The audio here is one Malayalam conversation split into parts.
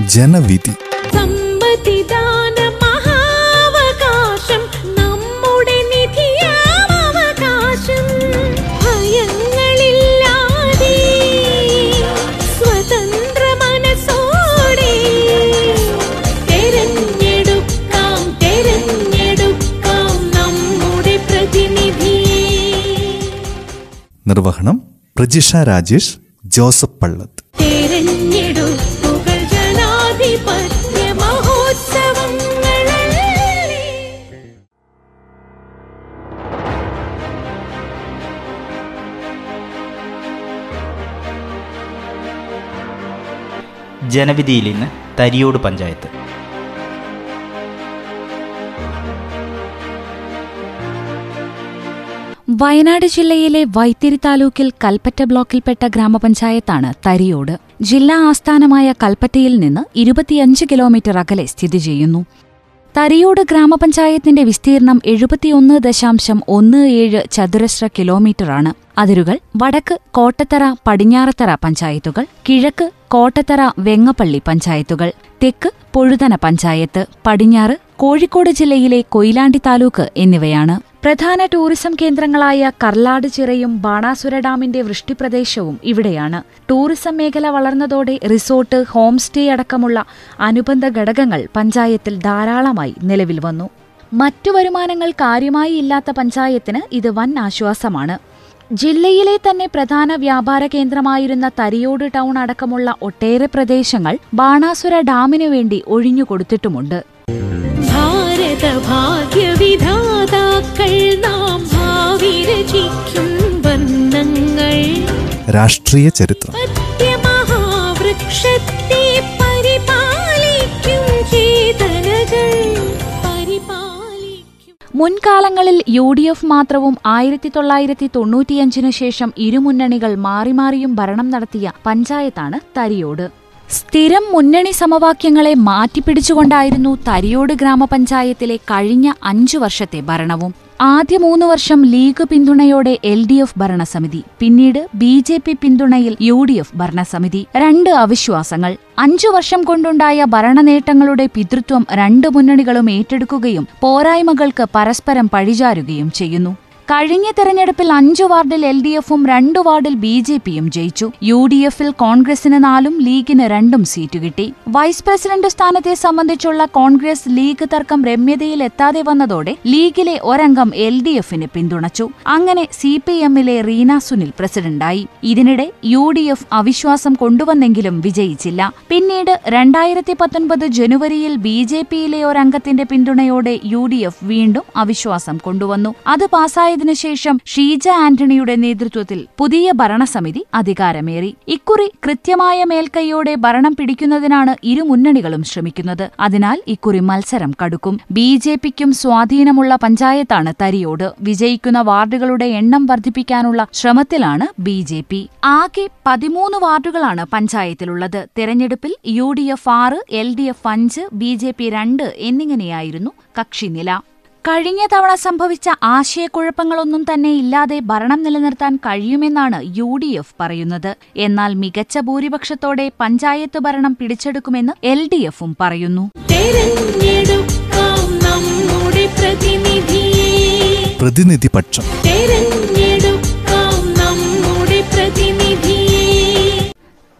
ജനവിധി. നിർവഹണം പ്രജിഷ രാജേഷ് ജോസഫ് പള്ളത്ത്. ജനവിധിയിൽ ഇന്ന് തരിയോട് പഞ്ചായത്ത്. വയനാട് ജില്ലയിലെ വൈത്തിരി താലൂക്കിൽ കൽപ്പറ്റ ബ്ലോക്കിൽപ്പെട്ട ഗ്രാമപഞ്ചായത്താണ് തരിയോട്. ജില്ലാ ആസ്ഥാനമായ കൽപ്പറ്റയിൽ നിന്ന് ഇരുപത്തിയഞ്ച് കിലോമീറ്റർ അകലെ സ്ഥിതി ചെയ്യുന്നു. തരിയോട് ഗ്രാമപഞ്ചായത്തിന്റെ വിസ്തീർണം എഴുപത്തിയൊന്ന് ദശാംശം ഒന്ന് ഏഴ് ചതുരശ്ര കിലോമീറ്ററാണ്. അതിരുകൾ വടക്ക് കോട്ടത്തറ പടിഞ്ഞാറത്തറ പഞ്ചായത്തുകൾ കിഴക്ക് കോട്ടത്തറ വെങ്ങപ്പള്ളി പഞ്ചായത്തുകൾ തെക്ക് പൊഴുതന പഞ്ചായത്ത് പടിഞ്ഞാറ് കോഴിക്കോട് ജില്ലയിലെ കൊയിലാണ്ടി താലൂക്ക് എന്നിവയാണ്. പ്രധാന ടൂറിസം കേന്ദ്രങ്ങളായ കർലാട് ചിറയും ബാണാസുര ഡാമിന്റെ വൃഷ്ടിപ്രദേശവും ഇവിടെയാണ്. ടൂറിസം മേഖല വളർന്നതോടെ റിസോർട്ട് ഹോം സ്റ്റേ അടക്കമുള്ള അനുബന്ധ ഘടകങ്ങൾ പഞ്ചായത്തിൽ ധാരാളമായി നിലവിൽ വന്നു. മറ്റു വരുമാനങ്ങൾ കാര്യമായി ഇല്ലാത്ത പഞ്ചായത്തിന് ഇത് വൻ ആശ്വാസമാണ്. ജില്ലയിലെ തന്നെ പ്രധാന വ്യാപാര കേന്ദ്രമായിരുന്ന തരിയോട് ടൗൺ അടക്കമുള്ള ഒട്ടേറെ പ്രദേശങ്ങൾ ബാണാസുര ഡാമിനു വേണ്ടി ഒഴിഞ്ഞുകൊടുത്തിട്ടുമുണ്ട് രാഷ്ട്രീയ ചരിത്രം. മുൻകാലങ്ങളിൽ യു ഡി എഫ് മാത്രവും ആയിരത്തി തൊള്ളായിരത്തി തൊണ്ണൂറ്റിയഞ്ചിനു ശേഷം ഇരുമുന്നണികൾ മാറി മാറിയും ഭരണം നടത്തിയ പഞ്ചായത്താണ് തരിയോട്. സ്ഥിരം മുന്നണി സമവാക്യങ്ങളെ മാറ്റിപ്പിടിച്ചുകൊണ്ടായിരുന്നു തരിയോട് ഗ്രാമപഞ്ചായത്തിലെ കഴിഞ്ഞ അഞ്ചു വർഷത്തെ ഭരണവും. ആദ്യ മൂന്ന് വർഷം ലീഗ് പിന്തുണയോടെ എൽ ഡി എഫ് ഭരണസമിതി പിന്നീട് ബി ജെ പി പിന്തുണയിൽ യു ഡി എഫ് ഭരണസമിതി. രണ്ട് അവിശ്വാസങ്ങൾ. അഞ്ചു വർഷം കൊണ്ടുണ്ടായ ഭരണനേട്ടങ്ങളുടെ പിതൃത്വം രണ്ട് മുന്നണികളും ഏറ്റെടുക്കുകയും പോരായ്മകൾക്ക് പരസ്പരം പഴിചാരുകയും ചെയ്യുന്നു. കഴിഞ്ഞ തെരഞ്ഞെടുപ്പിൽ അഞ്ചു വാർഡിൽ എൽ ഡി എഫും രണ്ടു വാർഡിൽ ബി ജെ പിയും ജയിച്ചു. യു ഡി എഫിൽ കോൺഗ്രസിന് നാലും ലീഗിന് രണ്ടും സീറ്റ് കിട്ടി. വൈസ് പ്രസിഡന്റ് സ്ഥാനത്തെ സംബന്ധിച്ചുള്ള കോൺഗ്രസ് ലീഗ് തർക്കം രമ്യതയിൽ എത്താതെ വന്നതോടെ ലീഗിലെ ഒരംഗം എൽ ഡി എഫിന് പിന്തുണച്ചു. അങ്ങനെ സി പി എമ്മിലെ റീന സുനിൽ പ്രസിഡന്റായി. ഇതിനിടെ യു ഡി എഫ് അവിശ്വാസം കൊണ്ടുവന്നെങ്കിലും വിജയിച്ചില്ല. പിന്നീട് രണ്ടായിരത്തി പത്തൊൻപത് ജനുവരിയിൽ ബി ജെ പിയിലെ ഒരംഗത്തിന്റെ പിന്തുണയോടെ യു ഡി എഫ് വീണ്ടും അവിശ്വാസം കൊണ്ടുവന്നു. അത് പാസായതിനു ശേഷം ഷീജ ആന്റണിയുടെ നേതൃത്വത്തിൽ പുതിയ ഭരണസമിതി അധികാരമേറി. ഇക്കുറി കൃത്യമായ മേൽക്കൈയോടെ ഭരണം പിടിക്കുന്നതിനാണ് ഇരു മുന്നണികളും ശ്രമിക്കുന്നത്. അതിനാൽ ഇക്കുറി മത്സരം കടുക്കും. ബി ജെ പിക്കും സ്വാധീനമുള്ള പഞ്ചായത്താണ് തരിയോട്. വിജയിക്കുന്ന വാർഡുകളുടെ എണ്ണം വർദ്ധിപ്പിക്കാനുള്ള ശ്രമത്തിലാണ് ബി ജെ പി. ആകെ പതിമൂന്ന് വാർഡുകളാണ് പഞ്ചായത്തിലുള്ളത്. തെരഞ്ഞെടുപ്പിൽ യു ഡി എഫ് ആറ് എൽ ഡി എഫ് അഞ്ച് ബി ജെ പി രണ്ട് എന്നിങ്ങനെയായിരുന്നു കക്ഷിനില. കഴിഞ്ഞ തവണ സംഭവിച്ച ആശയക്കുഴപ്പങ്ങളൊന്നും തന്നെ ഇല്ലാതെ ഭരണം നിലനിർത്താൻ കഴിയുമെന്നാണ് യു ഡി എഫ് പറയുന്നത്. എന്നാൽ മികച്ച ഭൂരിപക്ഷത്തോടെ പഞ്ചായത്ത് ഭരണം പിടിച്ചെടുക്കുമെന്ന് എൽ ഡി എഫും പറയുന്നു. പ്രതിനിധി പക്ഷം പ്രതിനിധിയെ. പ്രതിനിധിപക്ഷം.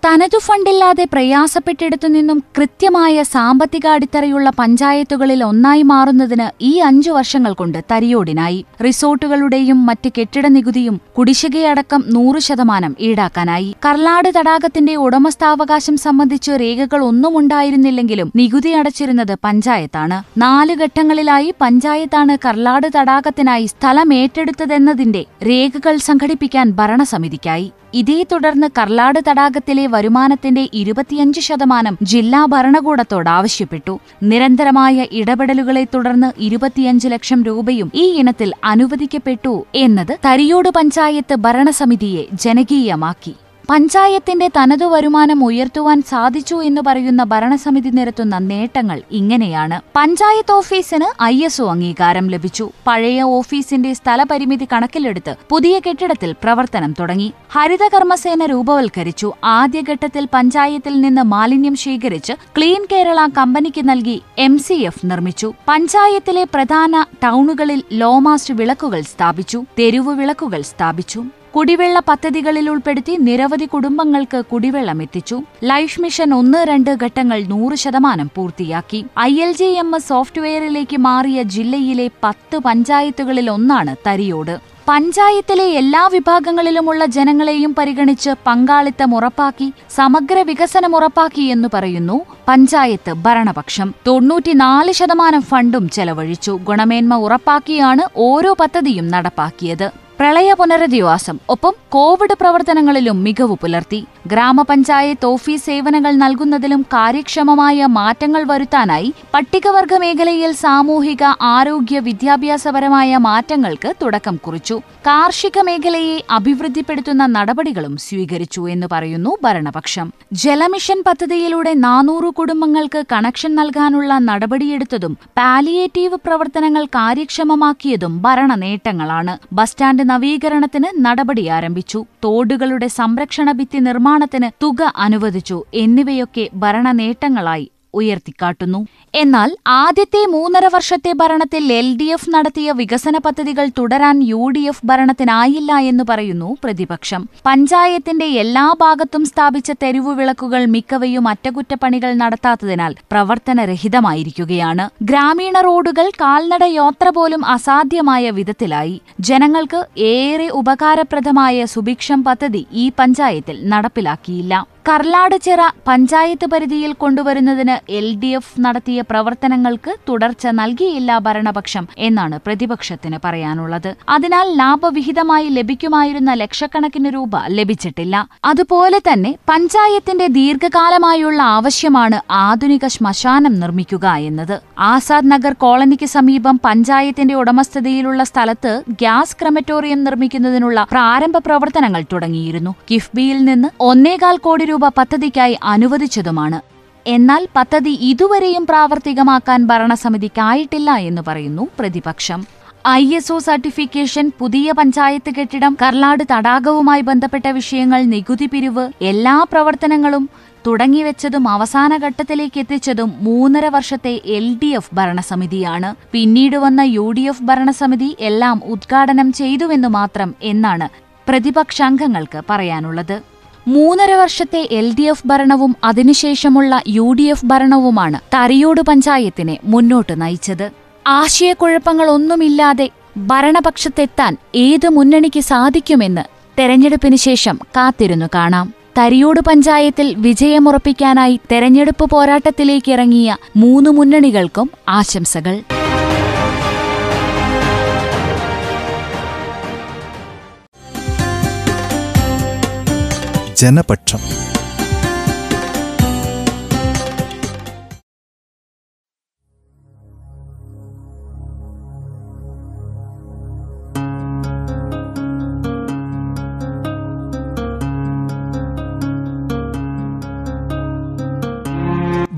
തനതു ഫണ്ടില്ലാതെ പ്രയാസപ്പെട്ടിടത്തു നിന്നും കൃത്യമായ സാമ്പത്തിക അടിത്തറയുള്ള പഞ്ചായത്തുകളിൽ ഒന്നായി മാറുന്നതിന് ഈ അഞ്ചു വർഷങ്ങൾ കൊണ്ട് തരിയോടിനായി. റിസോർട്ടുകളുടെയും മറ്റ് കെട്ടിട നികുതിയും കുടിശ്ശികയടക്കം നൂറ് ശതമാനം ഈടാക്കാനായി. കർലാട് തടാകത്തിന്റെ ഉടമസ്ഥാവകാശം സംബന്ധിച്ച് രേഖകൾ ഒന്നും ഉണ്ടായിരുന്നില്ലെങ്കിലും നികുതി അടച്ചിരുന്നത് പഞ്ചായത്താണ്. നാല് ഘട്ടങ്ങളിലായി പഞ്ചായത്താണ് കർലാട് തടാകത്തിനായി സ്ഥലം ഏറ്റെടുത്തതെന്നതിന്റെ രേഖകൾ സംഘടിപ്പിക്കാൻ ഭരണസമിതിക്കായി. ഇതേ തുടർന്ന് കർലാട് തടാകത്തിലെ വരുമാനത്തിന്റെ ഇരുപത്തിയഞ്ച് ശതമാനം ജില്ലാ ഭരണകൂടത്തോട് ആവശ്യപ്പെട്ടു. നിരന്തരമായ ഇടപെടലുകളെ തുടർന്ന് ഇരുപത്തിയഞ്ച് ലക്ഷം രൂപയും ഈ ഇനത്തിൽ അനുവദിക്കപ്പെട്ടു എന്നത് തരിയോട് പഞ്ചായത്ത് ഭരണസമിതിയെ ജനകീയമാക്കി. പഞ്ചായത്തിന്റെ തനതു വരുമാനം ഉയർത്തുവാൻ സാധിച്ചു എന്ന് പറയുന്ന ഭരണസമിതി നിരത്തുന്ന നേട്ടങ്ങൾ ഇങ്ങനെയാണ്. പഞ്ചായത്ത് ഓഫീസിന് ഐ എസ് അംഗീകാരം ലഭിച്ചു. പഴയ ഓഫീസിന്റെ സ്ഥലപരിമിതി കണക്കിലെടുത്ത് പുതിയ കെട്ടിടത്തിൽ പ്രവർത്തനം തുടങ്ങി. ഹരിതകർമ്മസേന രൂപവൽക്കരിച്ചു. ആദ്യഘട്ടത്തിൽ പഞ്ചായത്തിൽ നിന്ന് മാലിന്യം ശേഖരിച്ച് ക്ലീൻ കേരള കമ്പനിക്ക് നൽകി എം സി എഫ് നിർമ്മിച്ചു. പഞ്ചായത്തിലെ പ്രധാന ടൗണുകളിൽ ലോമാസ്റ്റ് വിളക്കുകൾ സ്ഥാപിച്ചു. തെരുവു വിളക്കുകൾ സ്ഥാപിച്ചു. കുടിവെള്ള പദ്ധതികളിൽ ഉൾപ്പെടുത്തി നിരവധി കുടുംബങ്ങൾക്ക് കുടിവെള്ളം എത്തിച്ചു. ലൈഫ് മിഷൻ ഒന്ന് രണ്ട് ഘട്ടങ്ങൾ നൂറ് ശതമാനം പൂർത്തിയാക്കി. I L J M S സോഫ്റ്റ്വെയറിലേക്ക് മാറിയ ജില്ലയിലെ പത്ത് പഞ്ചായത്തുകളിൽ ഒന്നാണ് തരിയോട്. പഞ്ചായത്തിലെ എല്ലാ വിഭാഗങ്ങളിലുമുള്ള ജനങ്ങളെയും പരിഗണിച്ച് പങ്കാളിത്തം ഉറപ്പാക്കി സമഗ്ര വികസനം ഉറപ്പാക്കി എന്ന് പറയുന്നു പഞ്ചായത്ത് ഭരണപക്ഷം. തൊണ്ണൂറ്റിനാല് ശതമാനം ഫണ്ടും ചെലവഴിച്ചു. ഗുണമേന്മ ഉറപ്പാക്കിയാണ് ഓരോ പദ്ധതിയും നടപ്പാക്കിയത്. പ്രളയ പുനരധിവാസം ഒപ്പം കോവിഡ് പ്രവർത്തനങ്ങളിലും മികവ് പുലർത്തി. ഗ്രാമപഞ്ചായത്ത് ഓഫീസ് സേവനങ്ങൾ നൽകുന്നതിലും കാര്യക്ഷമമായ മാറ്റങ്ങൾ വരുത്താനായി പട്ടികവർഗ മേഖലയിൽ സാമൂഹിക ആരോഗ്യ വിദ്യാഭ്യാസപരമായ മാറ്റങ്ങൾക്ക് തുടക്കം കുറിച്ചു. കാർഷിക മേഖലയെ അഭിവൃദ്ധിപ്പെടുത്തുന്ന നടപടികളും സ്വീകരിച്ചു എന്ന് പറയുന്നു ഭരണപക്ഷം. ജലമിഷൻ പദ്ധതിയിലൂടെ നാനൂറ് കുടുംബങ്ങൾക്ക് കണക്ഷൻ നൽകാനുള്ള നടപടിയെടുത്തതും പാലിയേറ്റീവ് പ്രവർത്തനങ്ങൾ കാര്യക്ഷമമാക്കിയതും ഭരണ നേട്ടങ്ങളാണ്. ബസ് സ്റ്റാൻഡ് നവീകരണത്തിന് നടപടി ആരംഭിച്ചു. തോടുകളുടെ സംരക്ഷണ ഭിത്തി നിർമ്മാണത്തിന് തുക അനുവദിച്ചു. എന്നിവയൊക്കെ ഭരണ നേട്ടങ്ങളായി ഉയർത്തിക്കാട്ടുന്നു. എന്നാൽ ആദ്യത്തെ മൂന്നര വർഷത്തെ ഭരണത്തിൽ എൽ ഡി എഫ് നടത്തിയ വികസന പദ്ധതികൾ തുടരാൻ യു ഡി എഫ് ഭരണത്തിനായില്ല എന്ന് പറയുന്നു പ്രതിപക്ഷം. പഞ്ചായത്തിന്റെ എല്ലാ ഭാഗത്തും സ്ഥാപിച്ച തെരുവുവിളക്കുകൾ മിക്കവയും അറ്റകുറ്റപ്പണികൾ നടത്താത്തതിനാൽ പ്രവർത്തനരഹിതമായിരിക്കുകയാണ്. ഗ്രാമീണ റോഡുകൾ കാൽനട യാത്ര പോലും അസാധ്യമായ വിധത്തിലായി. ജനങ്ങൾക്ക് ഏറെ ഉപകാരപ്രദമായ സുഭിക്ഷം പദ്ധതി ഈ പഞ്ചായത്തിൽ നടപ്പിലാക്കിയില്ല. കർലാട് ചിറ പഞ്ചായത്ത് പരിധിയിൽ കൊണ്ടുവരുന്നതിന് എൽ ഡി എഫ് നടത്തിയ പ്രവർത്തനങ്ങൾക്ക് തുടർച്ച നൽകിയില്ല ഭരണപക്ഷം എന്നാണ് പ്രതിപക്ഷത്തിന് പറയാനുള്ളത്. അതിനാൽ ലാഭവിഹിതമായി ലഭിക്കുമായിരുന്ന ലക്ഷക്കണക്കിന് രൂപ ലഭിച്ചിട്ടില്ല. അതുപോലെ തന്നെ പഞ്ചായത്തിന്റെ ദീർഘകാലമായുള്ള ആവശ്യമാണ് ആധുനിക ശ്മശാനം നിർമ്മിക്കുക എന്നത്. ആസാദ് നഗർ കോളനിക്ക് സമീപം പഞ്ചായത്തിന്റെ ഉടമസ്ഥതയിലുള്ള സ്ഥലത്ത് ഗ്യാസ് ക്രമറ്റോറിയം നിർമ്മിക്കുന്നതിനുള്ള പ്രാരംഭ പ്രവർത്തനങ്ങൾ തുടങ്ങിയിരുന്നു. കിഫ്ബിയിൽ നിന്ന് ഒന്നേകാൽ കോടി രൂപ പദ്ധതിക്കായി അനുവദിച്ചതുമാണ്. എന്നാൽ പദ്ധതി ഇതുവരെയും പ്രാവർത്തികമാക്കാൻ ഭരണസമിതിക്കായിട്ടില്ല എന്ന് പറയുന്നു പ്രതിപക്ഷം. ഐ എസ് ഒ സർട്ടിഫിക്കേഷൻ പുതിയ പഞ്ചായത്ത് കെട്ടിടം കർലാട് തടാകവുമായി ബന്ധപ്പെട്ട വിഷയങ്ങൾ നികുതി പിരിവ് എല്ലാ പ്രവർത്തനങ്ങളും തുടങ്ങിവെച്ചതും അവസാന ഘട്ടത്തിലേക്ക് എത്തിച്ചതും മൂന്നര വർഷത്തെ എൽ ഡി എഫ് ഭരണസമിതിയാണ്. പിന്നീട് വന്ന യു ഡി എഫ് ഭരണസമിതി എല്ലാം ഉദ്ഘാടനം ചെയ്തുവെന്നു മാത്രം എന്നാണ് പ്രതിപക്ഷാംഗങ്ങൾക്ക് പറയാനുള്ളത്. മൂന്നര വർഷത്തെ എൽ ഡി എഫ് ഭരണവും അതിനുശേഷമുള്ള യു ഡി എഫ് ഭരണവുമാണ് തറിയോട് പഞ്ചായത്തിനെ മുന്നോട്ട് നയിച്ചത്. ആശയക്കുഴപ്പങ്ങളൊന്നുമില്ലാതെ ഭരണപക്ഷത്തെത്താൻ ഏത് മുന്നണിക്ക് സാധിക്കുമെന്ന് തെരഞ്ഞെടുപ്പിന് ശേഷം കാത്തിരുന്നു കാണാം. തരിയോട് പഞ്ചായത്തിൽ വിജയമുറപ്പിക്കാനായി തെരഞ്ഞെടുപ്പ് പോരാട്ടത്തിലേക്ക് ഇറങ്ങിയ മൂന്ന് മുന്നണികൾക്കും ആശംസകൾ. ജനപക്ഷം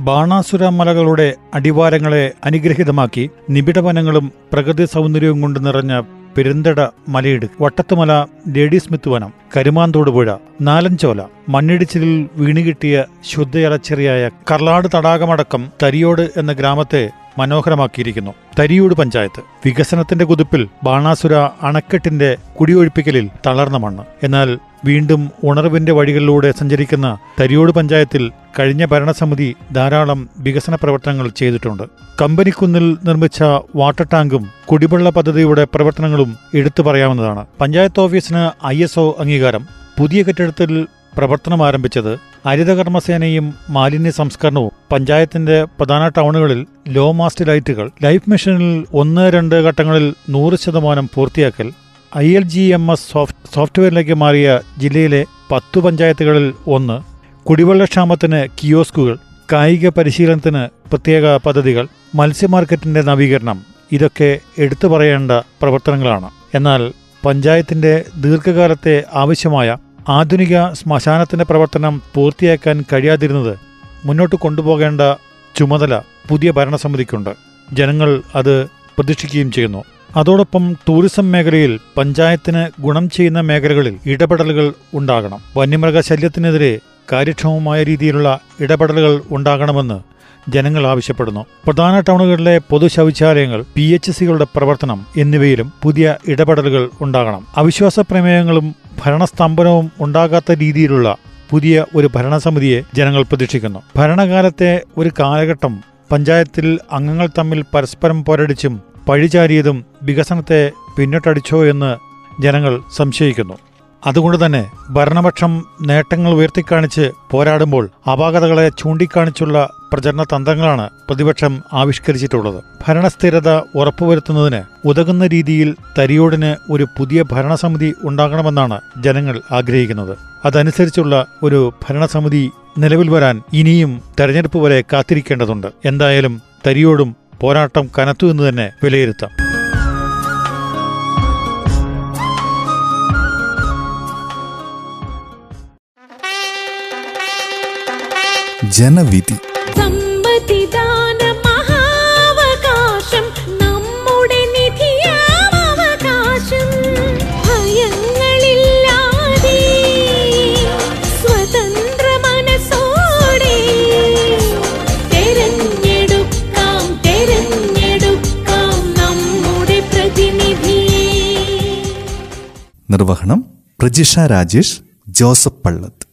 ബാണാസുര മലകളുടെ അടിവാരങ്ങളെ അനുഗ്രഹീതമാക്കി നിബിഡവനങ്ങളും പ്രകൃതി സൗന്ദര്യവും കൊണ്ട് നിറഞ്ഞ പെരുന്തട മലയിട് വട്ടത്തുമല ലേഡി സ്മിത്ത് വനം കരുമാന്തോട് പുഴ നാലഞ്ചോല മണ്ണിടിച്ചിലിൽ വീണുകിട്ടിയ ശുദ്ധജലച്ചെറിയായ കർലാട് തടാകമടക്കം തരിയോട് എന്ന ഗ്രാമത്തെ മനോഹരമാക്കിയിരിക്കുന്നു. തരിയൂട് പഞ്ചായത്ത് വികസനത്തിന്റെ കുതിപ്പിൽ ബാണാസുര അണക്കെട്ടിന്റെ കുടിയൊഴിപ്പിക്കലിൽ തളർന്ന മണ്ണ്. എന്നാൽ വീണ്ടും ഉണർവിന്റെ വഴികളിലൂടെ സഞ്ചരിക്കുന്ന തരിയോട് പഞ്ചായത്തിൽ കഴിഞ്ഞ ഭരണസമിതി ധാരാളം വികസന പ്രവർത്തനങ്ങൾ ചെയ്തിട്ടുണ്ട്. കമ്പനിക്കുന്നിൽ നിർമ്മിച്ച വാട്ടർ ടാങ്കും കുടിവെള്ള പദ്ധതിയുടെ പ്രവർത്തനങ്ങളും എടുത്തു പറയാവുന്നതാണ്. പഞ്ചായത്ത് ഓഫീസിന് ഐ അംഗീകാരം. പുതിയ കെട്ടിടത്തിൽ പ്രവർത്തനം ആരംഭിച്ചത് ഹരിതകർമ്മസേനയും മാലിന്യ സംസ്കരണവും പഞ്ചായത്തിന്റെ പ്രധാന ടൗണുകളിൽ ലോ മാസ്റ്റ് ലൈറ്റുകൾ. ലൈഫ് മിഷനിൽ ഒന്ന് രണ്ട് ഘട്ടങ്ങളിൽ നൂറ് ശതമാനം പൂർത്തിയാക്കൽ. I L G M S soft സോഫ്റ്റ്വെയറിലേക്ക് മാറിയ ജില്ലയിലെ പത്തു പഞ്ചായത്തുകളിൽ ഒന്ന്. കുടിവെള്ളക്ഷാമത്തിന് കിയോസ്കുകൾ കായിക പരിശീലനത്തിന് പ്രത്യേക പദ്ധതികൾ മത്സ്യമാർക്കറ്റിന്റെ നവീകരണം ഇതൊക്കെ എടുത്തു പറയേണ്ട പ്രവർത്തനങ്ങളാണ്. എന്നാൽ പഞ്ചായത്തിന്റെ ദീർഘകാലത്തെ ആവശ്യമായ ആധുനിക ശ്മശാനത്തിന്റെ പ്രവർത്തനം പൂർത്തിയാക്കാൻ കഴിയാതിരുന്നത് മുന്നോട്ട് കൊണ്ടുപോകേണ്ട ചുമതല പുതിയ ഭരണസമിതിക്കുണ്ട്. ജനങ്ങൾ അത് പ്രതീക്ഷിക്കുകയും ചെയ്യുന്നു. അതോടൊപ്പം ടൂറിസം മേഖലയിൽ പഞ്ചായത്തിന് ഗുണം ചെയ്യുന്ന മേഖലകളിൽ ഇടപെടലുകൾ ഉണ്ടാകണം. വന്യമൃഗശല്യത്തിനെതിരെ കാര്യക്ഷമമായ രീതിയിലുള്ള ഇടപെടലുകൾ ഉണ്ടാകണമെന്ന് ജനങ്ങൾ ആവശ്യപ്പെടുന്നു. പ്രധാന ടൗണുകളിലെ പൊതു ശൗചാലയങ്ങൾ പി എച്ച് സികളുടെ പ്രവർത്തനം എന്നിവയിലും പുതിയ ഇടപെടലുകൾ ഉണ്ടാകണം. അവിശ്വാസ പ്രമേയങ്ങളും ഭരണസ്തംഭനവും ഉണ്ടാകാത്ത രീതിയിലുള്ള പുതിയ ഒരു ഭരണസമിതിയെ ജനങ്ങൾ പ്രതീക്ഷിക്കുന്നു. ഭരണകാലത്തെ ഒരു കാലഘട്ടം പഞ്ചായത്തിൽ അംഗങ്ങൾ തമ്മിൽ പരസ്പരം പോരടിച്ചും പഴിചാരിയതും വികസനത്തെ പിന്നിട്ടടിച്ചോ എന്ന് ജനങ്ങൾ സംശയിക്കുന്നു. അതുകൊണ്ട് തന്നെ ഭരണപക്ഷം നേട്ടങ്ങൾ ഉയർത്തിക്കാണിച്ച് പോരാടുമ്പോൾ അപാകതകളെ ചൂണ്ടിക്കാണിച്ചുള്ള പ്രചരണ തന്ത്രങ്ങളാണ് പ്രതിപക്ഷം ആവിഷ്കരിച്ചിട്ടുള്ളത്. ഭരണസ്ഥിരത ഉറപ്പുവരുത്തുന്നതിന് ഉതകുന്ന രീതിയിൽ തരിയോടിന് ഒരു പുതിയ ഭരണസമിതി ഉണ്ടാകണമെന്നാണ് ജനങ്ങൾ ആഗ്രഹിക്കുന്നത്. അതനുസരിച്ചുള്ള ഒരു ഭരണസമിതി നിലവിൽ വരാൻ ഇനിയും തെരഞ്ഞെടുപ്പ് വരെ കാത്തിരിക്കേണ്ടതുണ്ട്. എന്തായാലും തരിയോടും പോരാട്ടം കനത്തു എന്ന് തന്നെ വിലയിരുത്താം. ജനവിധി. നിർവഹണം പ്രജിഷ രാജേഷ് ജോസഫ് പള്ളത്ത്.